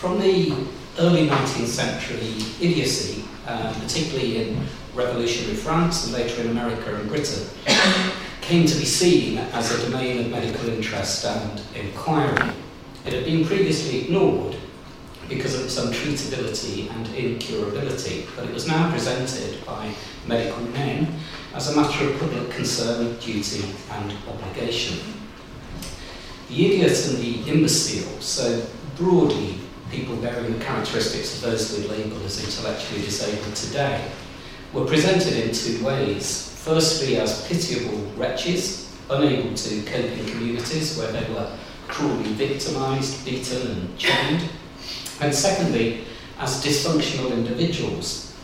From the early 19th century idiocy, um, particularly in revolutionary France and later in America and Britain, came to be seen as a domain of medical interest and inquiry. It had been previously ignored because of its untreatability and incurability, but it was now presented by medical men as a matter of public concern, duty, and obligation. The idiot and the imbecile, so broadly people bearing the characteristics of those we label as intellectually disabled today, were presented in two ways. Firstly, as pitiable wretches, unable to cope in communities where they were cruelly victimised, beaten, and chained. And secondly, as dysfunctional individuals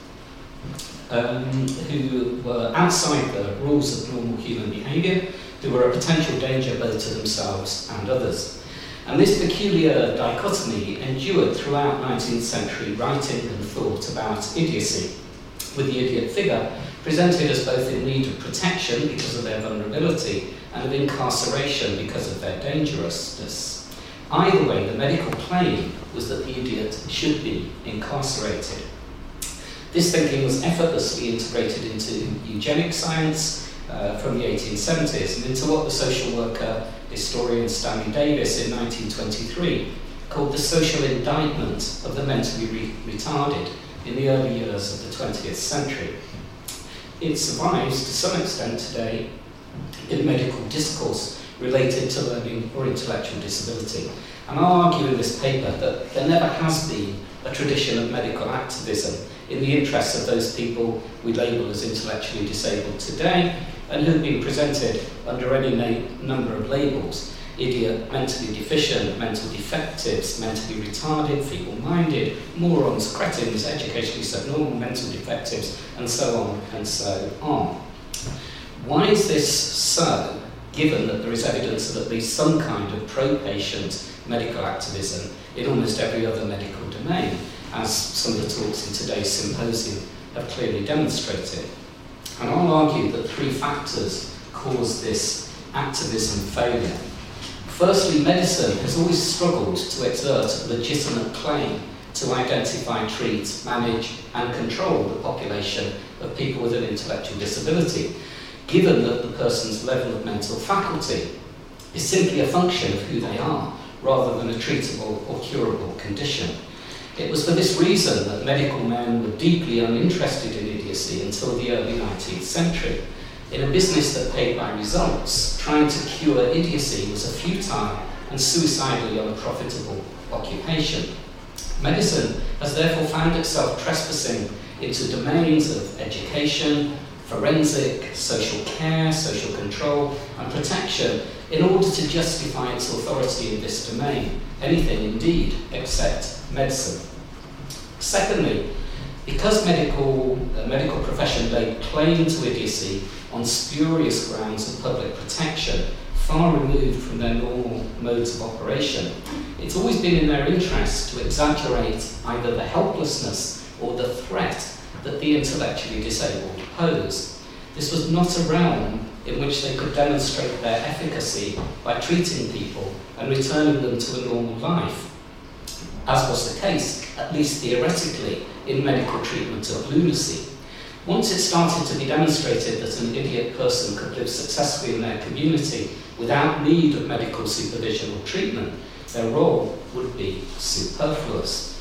um, who were outside the rules of normal human behaviour, who were a potential danger both to themselves and others. And this peculiar dichotomy endured throughout 19th century writing and thought about idiocy, with the idiot figure presented as both in need of protection because of their vulnerability and of incarceration because of their dangerousness. Either way, the medical claim was that the idiot should be incarcerated. This thinking was effortlessly integrated into eugenic science uh, from the 1870s and into what the social worker historian Stanley Davies in 1923 called the social indictment of the mentally re- retarded in the early years of the 20th century. It survives to some extent today in medical discourse related to learning or intellectual disability. And I'll argue in this paper that there never has been a tradition of medical activism in the interests of those people we label as intellectually disabled today and who've been presented under any number of labels idiot, mentally deficient, mental defectives, mentally retarded, feeble minded, morons, cretins, educationally subnormal, mental defectives, and so on and so on. Why is this so, given that there is evidence of at least some kind of pro patient medical activism in almost every other medical domain, as some of the talks in today's symposium have clearly demonstrated? And I'll argue that three factors cause this activism failure. Firstly, medicine has always struggled to exert a legitimate claim to identify, treat, manage, and control the population of people with an intellectual disability, given that the person's level of mental faculty is simply a function of who they are, rather than a treatable or curable condition. It was for this reason that medical men were deeply uninterested in until the early 19th century. In a business that paid by results, trying to cure idiocy was a futile and suicidally unprofitable occupation. Medicine has therefore found itself trespassing into domains of education, forensic, social care, social control, and protection in order to justify its authority in this domain, anything indeed except medicine. Secondly, because medical, the medical profession laid claim to idiocy on spurious grounds of public protection, far removed from their normal modes of operation, it's always been in their interest to exaggerate either the helplessness or the threat that the intellectually disabled pose. This was not a realm in which they could demonstrate their efficacy by treating people and returning them to a normal life, as was the case, at least theoretically, in medical treatment of lunacy. Once it started to be demonstrated that an idiot person could live successfully in their community without need of medical supervision or treatment, their role would be superfluous.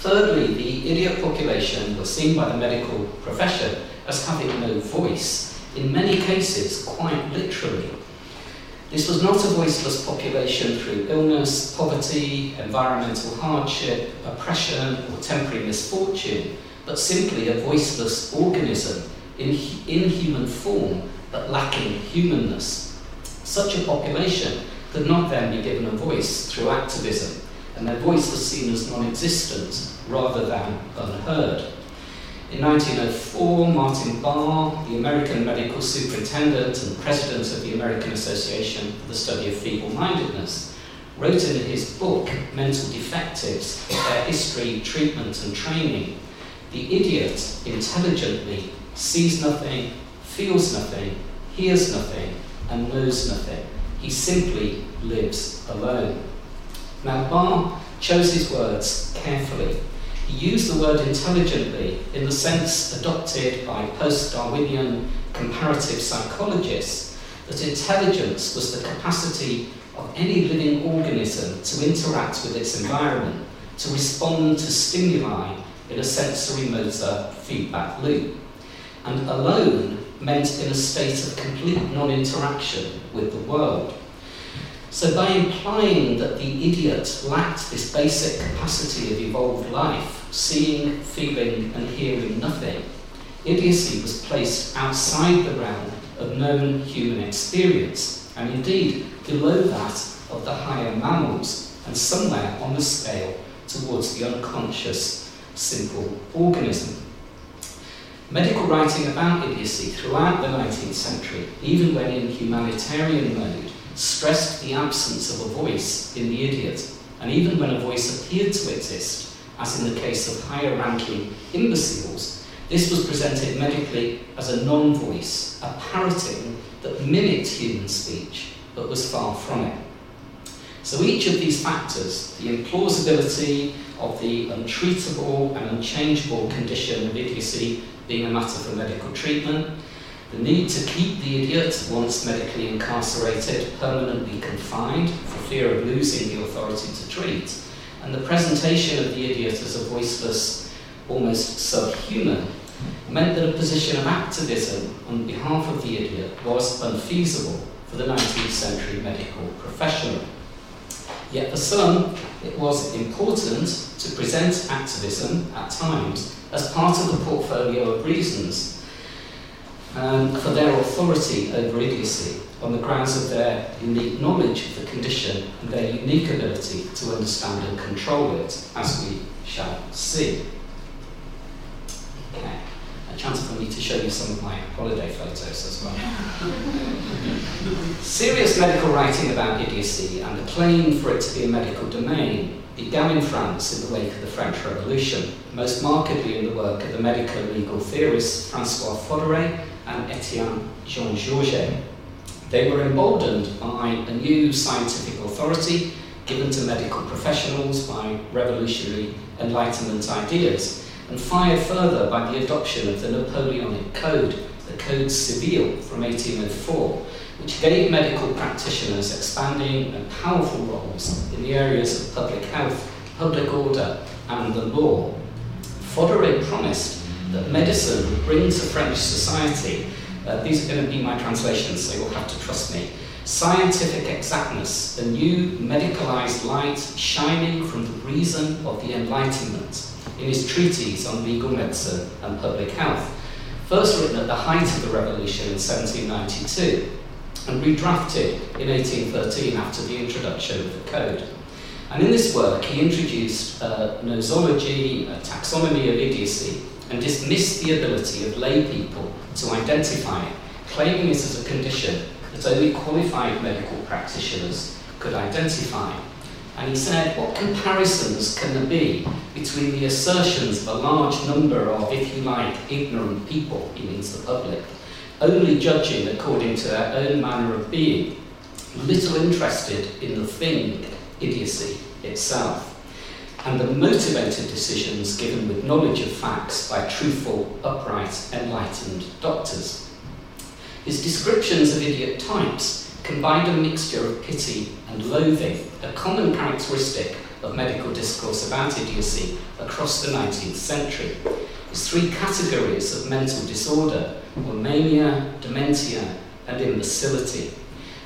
Thirdly, the idiot population was seen by the medical profession as having no voice, in many cases, quite literally. This was not a voiceless population through illness, poverty, environmental hardship, oppression, or temporary misfortune, but simply a voiceless organism in human form but lacking humanness. Such a population could not then be given a voice through activism, and their voice was seen as non existent rather than unheard. In 1904, Martin Barr, the American medical superintendent and president of the American Association for the Study of Feeble Mindedness, wrote in his book, Mental Defectives Their History, Treatment and Training The idiot intelligently sees nothing, feels nothing, hears nothing, and knows nothing. He simply lives alone. Now, Barr chose his words carefully. He used the word intelligently in the sense adopted by post Darwinian comparative psychologists that intelligence was the capacity of any living organism to interact with its environment, to respond to stimuli in a sensory motor feedback loop. And alone meant in a state of complete non interaction with the world. So, by implying that the idiot lacked this basic capacity of evolved life, seeing, feeling, and hearing nothing, idiocy was placed outside the realm of known human experience, and indeed below that of the higher mammals, and somewhere on the scale towards the unconscious, simple organism. Medical writing about idiocy throughout the 19th century, even when in humanitarian mode, stressed the absence of a voice in the idiot, and even when a voice appeared to exist, as in the case of higher ranking imbeciles, this was presented medically as a non voice, a parroting that mimicked human speech but was far from it. So each of these factors, the implausibility of the untreatable and unchangeable condition of idiocy being a matter for medical treatment, the need to keep the idiot, once medically incarcerated, permanently confined for fear of losing the authority to treat, and the presentation of the idiot as a voiceless, almost subhuman, meant that a position of activism on behalf of the idiot was unfeasible for the 19th century medical professional. Yet for some, it was important to present activism at times as part of the portfolio of reasons um, for their authority over idiocy on the grounds of their unique knowledge of the condition and their unique ability to understand and control it, as we shall see. Okay, a chance for me to show you some of my holiday photos as well. Serious medical writing about idiocy and the claim for it to be a medical domain began in France in the wake of the French Revolution, most markedly in the work of the medical legal theorist Francois Fodéré and Etienne Jean Georget. They were emboldened by a new scientific authority given to medical professionals by revolutionary Enlightenment ideas, and fired further by the adoption of the Napoleonic Code, the Code Civil from 1804, which gave medical practitioners expanding and powerful roles in the areas of public health, public order, and the law. Fodéré promised that medicine would bring to French society, uh, these are going to be my translations, so you'll have to trust me, scientific exactness, a new medicalized light shining from the reason of the Enlightenment in his treatise on legal medicine and public health, first written at the height of the revolution in 1792 and redrafted in 1813 after the introduction of the code. And in this work, he introduced uh, nosology, a taxonomy of idiocy, and dismissed the ability of lay people to identify it, claiming it as a condition that only qualified medical practitioners could identify. And he said, what comparisons can there be between the assertions of a large number of, if you like, ignorant people, he means the public, only judging according to their own manner of being, little interested in the thing, idiocy itself, and the motivated decisions given with knowledge of facts by truthful, upright, enlightened doctors. His descriptions of idiot types combined a mixture of pity and loathing, a common characteristic of medical discourse about idiocy across the 19th century. His three categories of mental disorder were mania, dementia, and imbecility.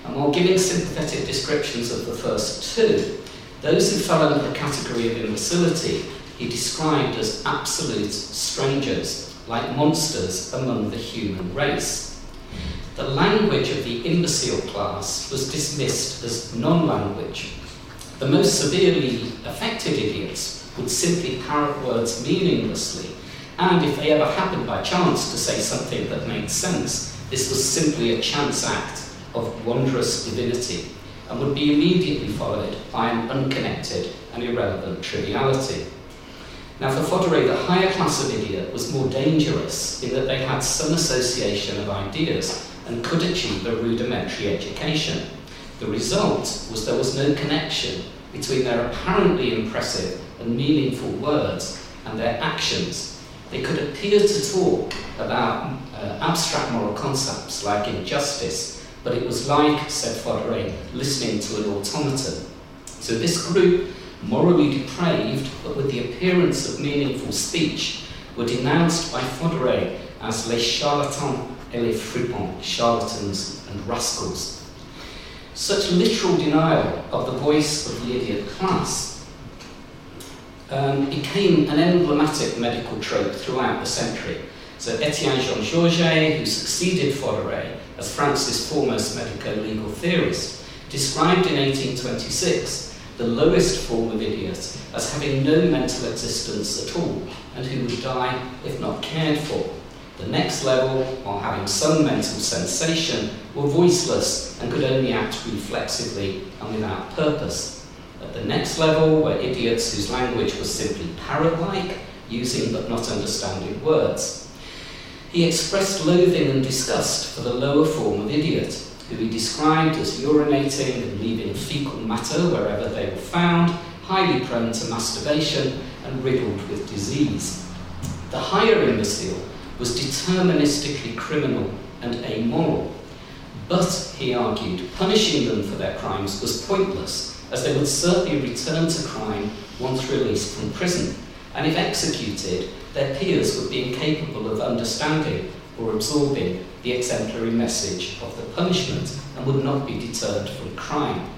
And while giving sympathetic descriptions of the first two, those who fell under the category of imbecility he described as absolute strangers, like monsters among the human race. The language of the imbecile class was dismissed as non language. The most severely affected idiots would simply parrot words meaninglessly and if they ever happened by chance to say something that made sense, this was simply a chance act of wondrous divinity and would be immediately followed by an unconnected and irrelevant triviality. Now, for Fodéré, the higher class of idiot was more dangerous in that they had some association of ideas and could achieve a rudimentary education. The result was there was no connection between their apparently impressive and meaningful words and their actions. They could appear to talk about uh, abstract moral concepts like injustice, but it was like, said Fodéré, listening to an automaton. So this group, morally depraved but with the appearance of meaningful speech, were denounced by Fodéré as les charlatans et les fripons, charlatans and rascals. Such literal denial of the voice of the idiot class um, became an emblematic medical trope throughout the century. So Etienne Jean Georget, who succeeded Fodéré as France's foremost medico-legal theorist, described in 1826 the lowest form of idiot as having no mental existence at all and who would die if not cared for. The next level, while having some mental sensation, were voiceless and could only act reflexively and without purpose. At the next level were idiots whose language was simply parrot-like, using but not understanding words. He expressed loathing and disgust for the lower form of idiot, who he described as urinating and leaving fecal matter wherever they were found, highly prone to masturbation and riddled with disease. The higher imbecile was deterministically criminal and amoral. But, he argued, punishing them for their crimes was pointless, as they would certainly return to crime once released from prison, and if executed, their peers would be incapable of understanding or absorbing the exemplary message of the punishment and would not be deterred from crime.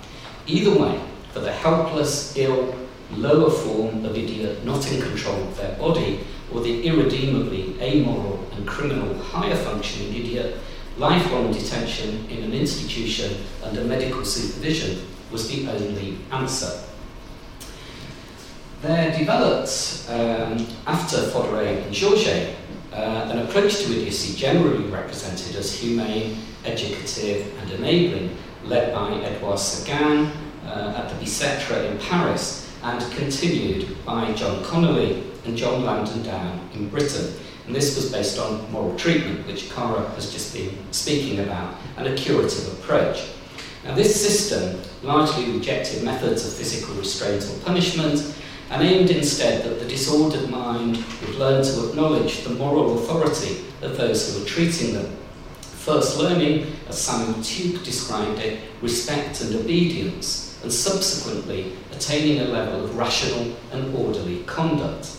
Either way, for the helpless, ill, lower form of idiot not in control of their body, or the irredeemably amoral and criminal higher functioning idiot, lifelong detention in an institution under medical supervision was the only answer. There developed, um, after Fodéré and Georget, uh, an approach to idiocy generally represented as humane, educative, and enabling, led by Edouard Séguin uh, at the Bicêtre in Paris, and continued by John Conolly and John Langdon Down in Britain. And this was based on moral treatment, which Cara has just been speaking about, and a curative approach. Now, this system largely rejected methods of physical restraint or punishment and aimed instead that the disordered mind would learn to acknowledge the moral authority of those who were treating them. First learning, as Samuel Tuke described it, respect and obedience, and subsequently attaining a level of rational and orderly conduct.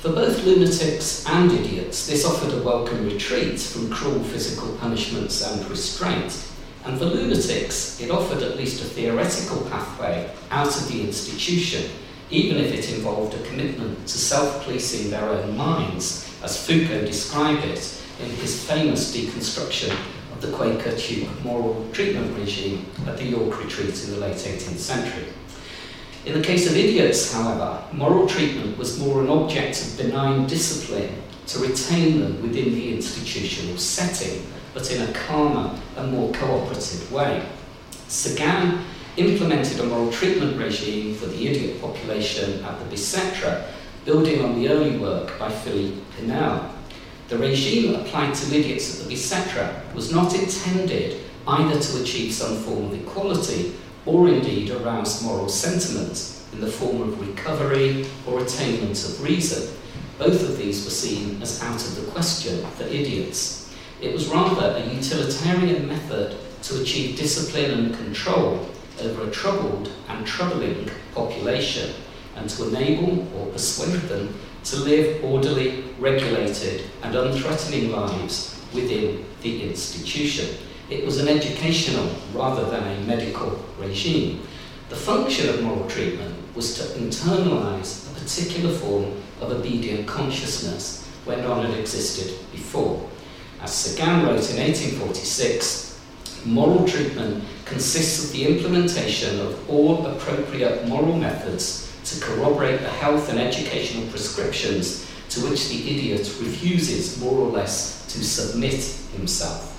For both lunatics and idiots, this offered a welcome retreat from cruel physical punishments and restraint. And for lunatics, it offered at least a theoretical pathway out of the institution, even if it involved a commitment to self policing their own minds, as Foucault described it in his famous deconstruction of the Quaker Tuke moral treatment regime at the York Retreat in the late 18th century. In the case of idiots, however, moral treatment was more an object of benign discipline to retain them within the institutional setting, but in a calmer and more cooperative way. Séguin implemented a moral treatment regime for the idiot population at the Bicêtre, building on the early work by Philippe Pinel. The regime applied to idiots at the Bicêtre was not intended either to achieve some form of equality or indeed arouse moral sentiment in the form of recovery or attainment of reason. Both of these were seen as out of the question for idiots. It was rather a utilitarian method to achieve discipline and control over a troubled and troubling population and to enable or persuade them to live orderly, regulated, and unthreatening lives within the institution. It was an educational rather than a medical regime. The function of moral treatment was to internalize a particular form of obedient consciousness where none had existed before. As Séguin wrote in 1846, moral treatment consists of the implementation of all appropriate moral methods to corroborate the health and educational prescriptions to which the idiot refuses more or less to submit himself.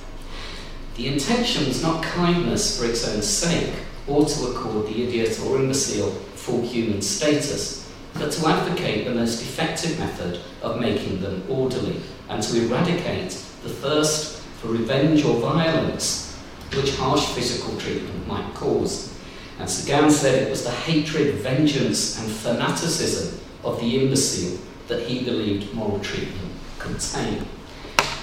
The intention was not kindness for its own sake, or to accord the idiot or imbecile full human status, but to advocate the most effective method of making them orderly, and to eradicate the thirst for revenge or violence which harsh physical treatment might cause. And Séguin said it was the hatred, vengeance, and fanaticism of the imbecile that he believed moral treatment tame.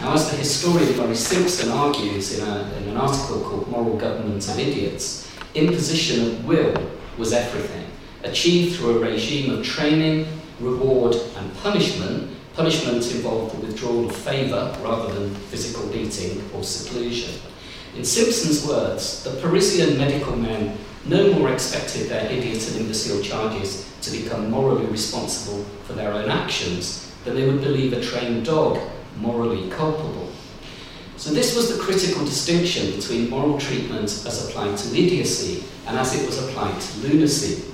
Now, as the historian Laurie Simpson argues in, a, in an article called Moral Government of Idiots, imposition of will was everything, achieved through a regime of training, reward, and punishment. Punishment involved the withdrawal of favour rather than physical beating or seclusion. In Simpson's words, the Parisian medical men no more expected their idiot and imbecile charges to become morally responsible for their own actions than they would believe a trained dog morally culpable. So this was the critical distinction between moral treatment as applied to idiocy and as it was applied to lunacy.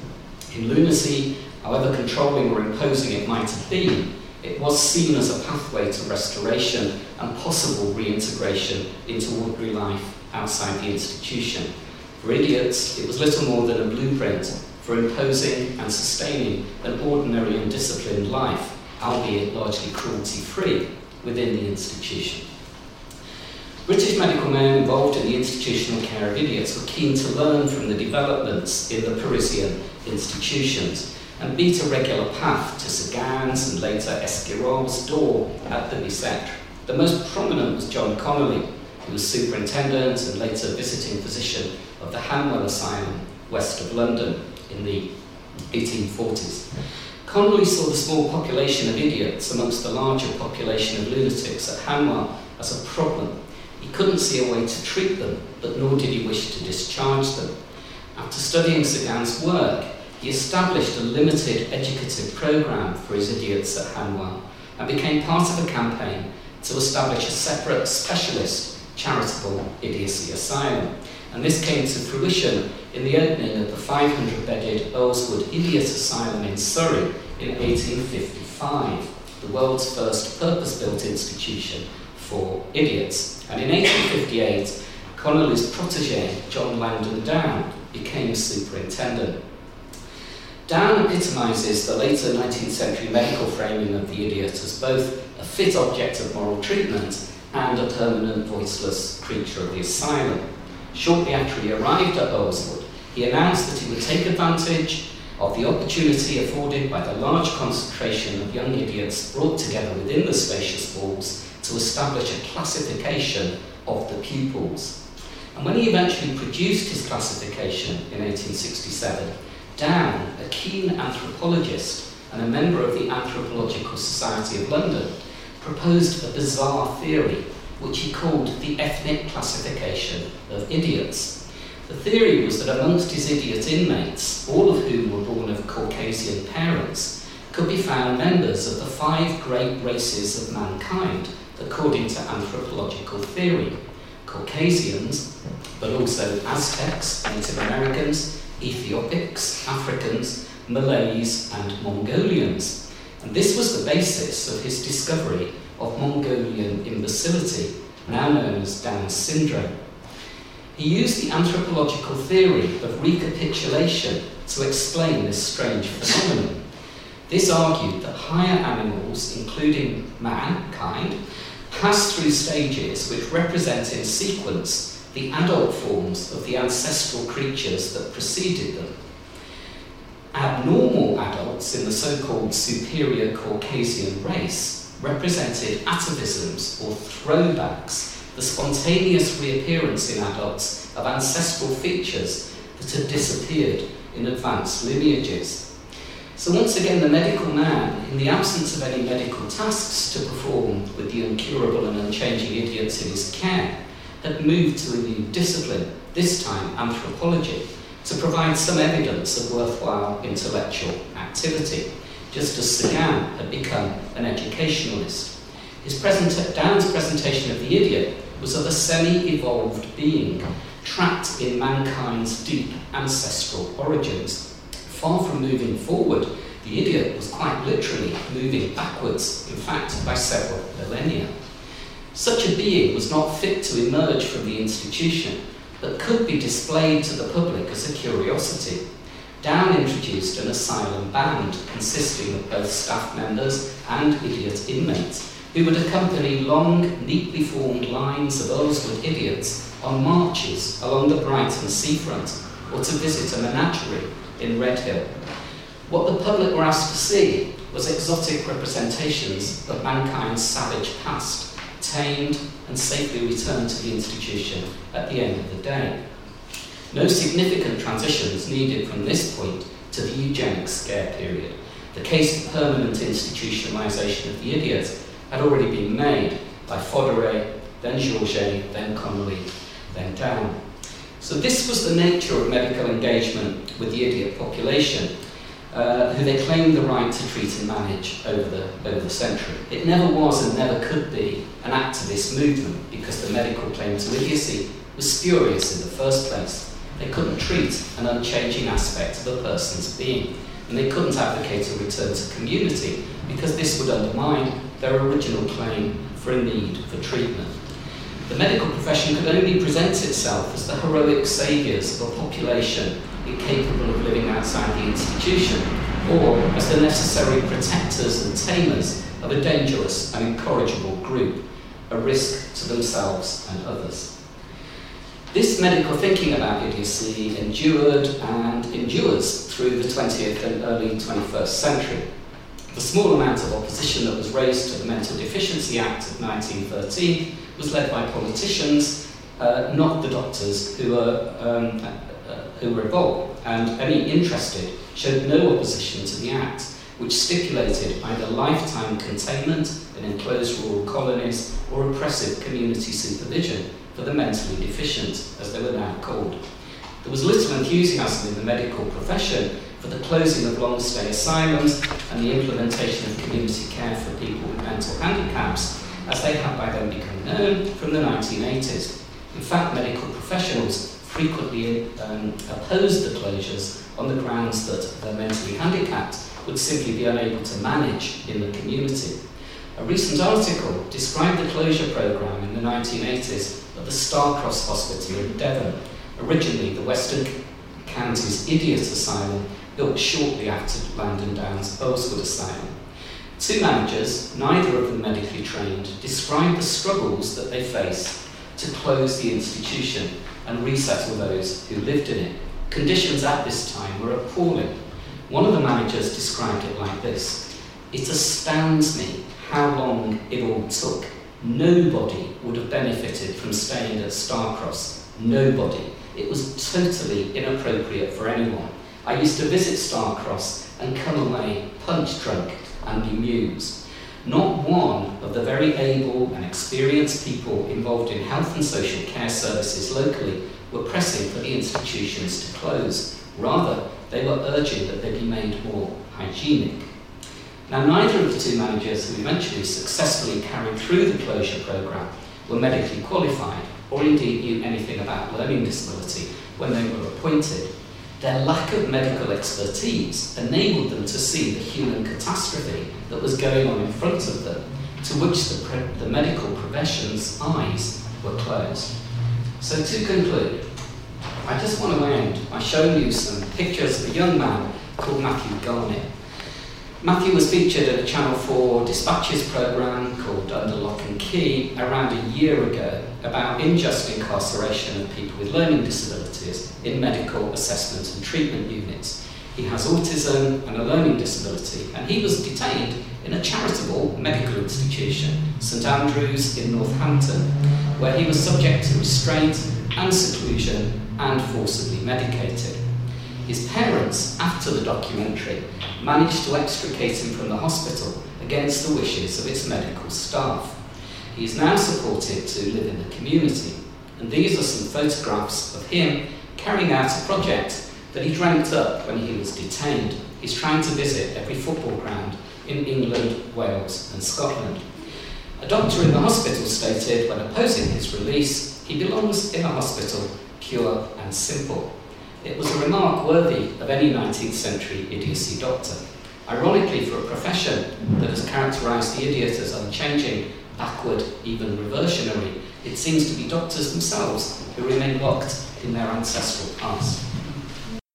In lunacy, however controlling or imposing it might have been, it was seen as a pathway to restoration and possible reintegration into ordinary life outside the institution. For idiots, it was little more than a blueprint for imposing and sustaining an ordinary and disciplined life, albeit largely cruelty free, within the institution. British medical men involved in the institutional care of idiots were keen to learn from the developments in the Parisian institutions and beat a regular path to Séguin's and later Esquirol's door at the Bicêtre. The most prominent was John Conolly, who was superintendent and later visiting physician of the Hanwell Asylum west of London in the 1840s. Conolly saw the small population of idiots amongst the larger population of lunatics at Hanwell as a problem. He couldn't see a way to treat them, but nor did he wish to discharge them. After studying Séguin's work, he established a limited educative program for his idiots at Hanwell and became part of a campaign to establish a separate specialist charitable idiocy asylum. And this came to fruition in the opening of the 500 bedded Earlswood Idiot Asylum in Surrey in 1855, the world's first purpose built institution for idiots. And in 1858, Conolly's protege, John Langdon Down, became superintendent. Down epitomises the later 19th century medical framing of the idiot as both a fit object of moral treatment and a permanent voiceless creature of the asylum. Shortly after he arrived at Earlswood, he announced that he would take advantage of the opportunity afforded by the large concentration of young idiots brought together within the spacious walls to establish a classification of the pupils. And when he eventually produced his classification in 1867, Down, a keen anthropologist and a member of the Anthropological Society of London, proposed a bizarre theory which he called the ethnic classification of idiots. The theory was that amongst his idiot inmates, all of whom were born of Caucasian parents, could be found members of the five great races of mankind, according to anthropological theory. Caucasians, but also Aztecs, Native Americans, Ethiopics, Africans, Malays, and Mongolians. And this was the basis of his discovery of Mongolian imbecility, now known as Down's syndrome. He used the anthropological theory of recapitulation to explain this strange phenomenon. This argued that higher animals, including mankind, pass through stages which represent in sequence the adult forms of the ancestral creatures that preceded them. Abnormal adults in the so called superior Caucasian race represented atavisms or throwbacks, the spontaneous reappearance in adults of ancestral features that had disappeared in advanced lineages. So, once again, the medical man, in the absence of any medical tasks to perform with the incurable and unchanging idiots in his care, had moved to a new discipline, this time anthropology, to provide some evidence of worthwhile intellectual activity, just as Séguin had become an educationalist. His present, Down's presentation of the idiot was of a semi-evolved being, trapped in mankind's deep ancestral origins. Far from moving forward, the idiot was quite literally moving backwards, in fact, by several millennia. Such a being was not fit to emerge from the institution, but could be displayed to the public as a curiosity. Down introduced an asylum band consisting of both staff members and idiot inmates, who would accompany long, neatly formed lines of Earlswood idiots on marches along the Brighton seafront, or to visit a menagerie in Redhill. What the public were asked to see was exotic representations of mankind's savage past, tamed and safely returned to the institution at the end of the day. No significant transitions needed from this point to the eugenics scare period. The case of permanent institutionalisation of the idiot had already been made by Fodéré, then Georget, then Conolly, then Down. So this was the nature of medical engagement with the idiot population, uh, who they claimed the right to treat and manage over the, over the century. It never was and never could be an activist movement because the medical claim to idiocy was spurious in the first place. They couldn't treat an unchanging aspect of a person's being, and they couldn't advocate a return to community because this would undermine their original claim for a need for treatment. The medical profession could only present itself as the heroic saviours of a population incapable of living outside the institution, or as the necessary protectors and tamers of a dangerous and incorrigible group, a risk to themselves and others. This medical thinking about idiocy endured and endures through the 20th and early 21st century. The small amount of opposition that was raised to the Mental Deficiency Act of 1913 was led by politicians, uh, not the doctors who were, um, who were involved, and any interested showed no opposition to the Act, which stipulated either lifetime containment in enclosed rural colonies or oppressive community supervision for the mentally deficient, as they were now called. There was little enthusiasm in the medical profession for the closing of long stay asylums and the implementation of community care for people with mental handicaps, as they had by then become known from the 1980s. In fact, medical professionals frequently um, opposed the closures on the grounds that the mentally handicapped would simply be unable to manage in the community. A recent article described the closure programme in the 1980s of the Starcross Hospital in Devon, originally the Western Counties Idiot Asylum, built shortly after Langdon Down's Earlswood Asylum. Two managers, neither of them medically trained, described the struggles that they faced to close the institution and resettle those who lived in it. Conditions at this time were appalling. One of the managers described it like this It astounds me how long it all took. Nobody would have benefited from staying at Starcross. Nobody. It was totally inappropriate for anyone. I used to visit Starcross and come away punch drunk and bemused. Not one of the very able and experienced people involved in health and social care services locally were pressing for the institutions to close. Rather, they were urging that they be made more hygienic. Now, neither of the two managers who eventually successfully carried through the closure programme were medically qualified or indeed knew anything about learning disability when they were appointed. Their lack of medical expertise enabled them to see the human catastrophe that was going on in front of them, to which the, the medical profession's eyes were closed. So, to conclude, I just want to end by showing you some pictures of a young man called Matthew Garnett. Matthew was featured in a Channel 4 dispatches programme called Under Lock and Key around a year ago about unjust incarceration of people with learning disabilities in medical assessment and treatment units. He has autism and a learning disability, and he was detained in a charitable medical institution, St Andrews in Northampton, where he was subject to restraint and seclusion and forcibly medicated. His parents, after the documentary, managed to extricate him from the hospital against the wishes of its medical staff. He is now supported to live in the community, and these are some photographs of him carrying out a project that he dreamt up when he was detained. He's trying to visit every football ground in England, Wales, and Scotland. A doctor in the hospital stated when opposing his release, he belongs in a hospital pure and simple. It was a remark worthy of any 19th century idiocy doctor. Ironically, for a profession that has characterised the idiot as unchanging, backward, even reversionary, it seems to be doctors themselves who remain locked in their ancestral past.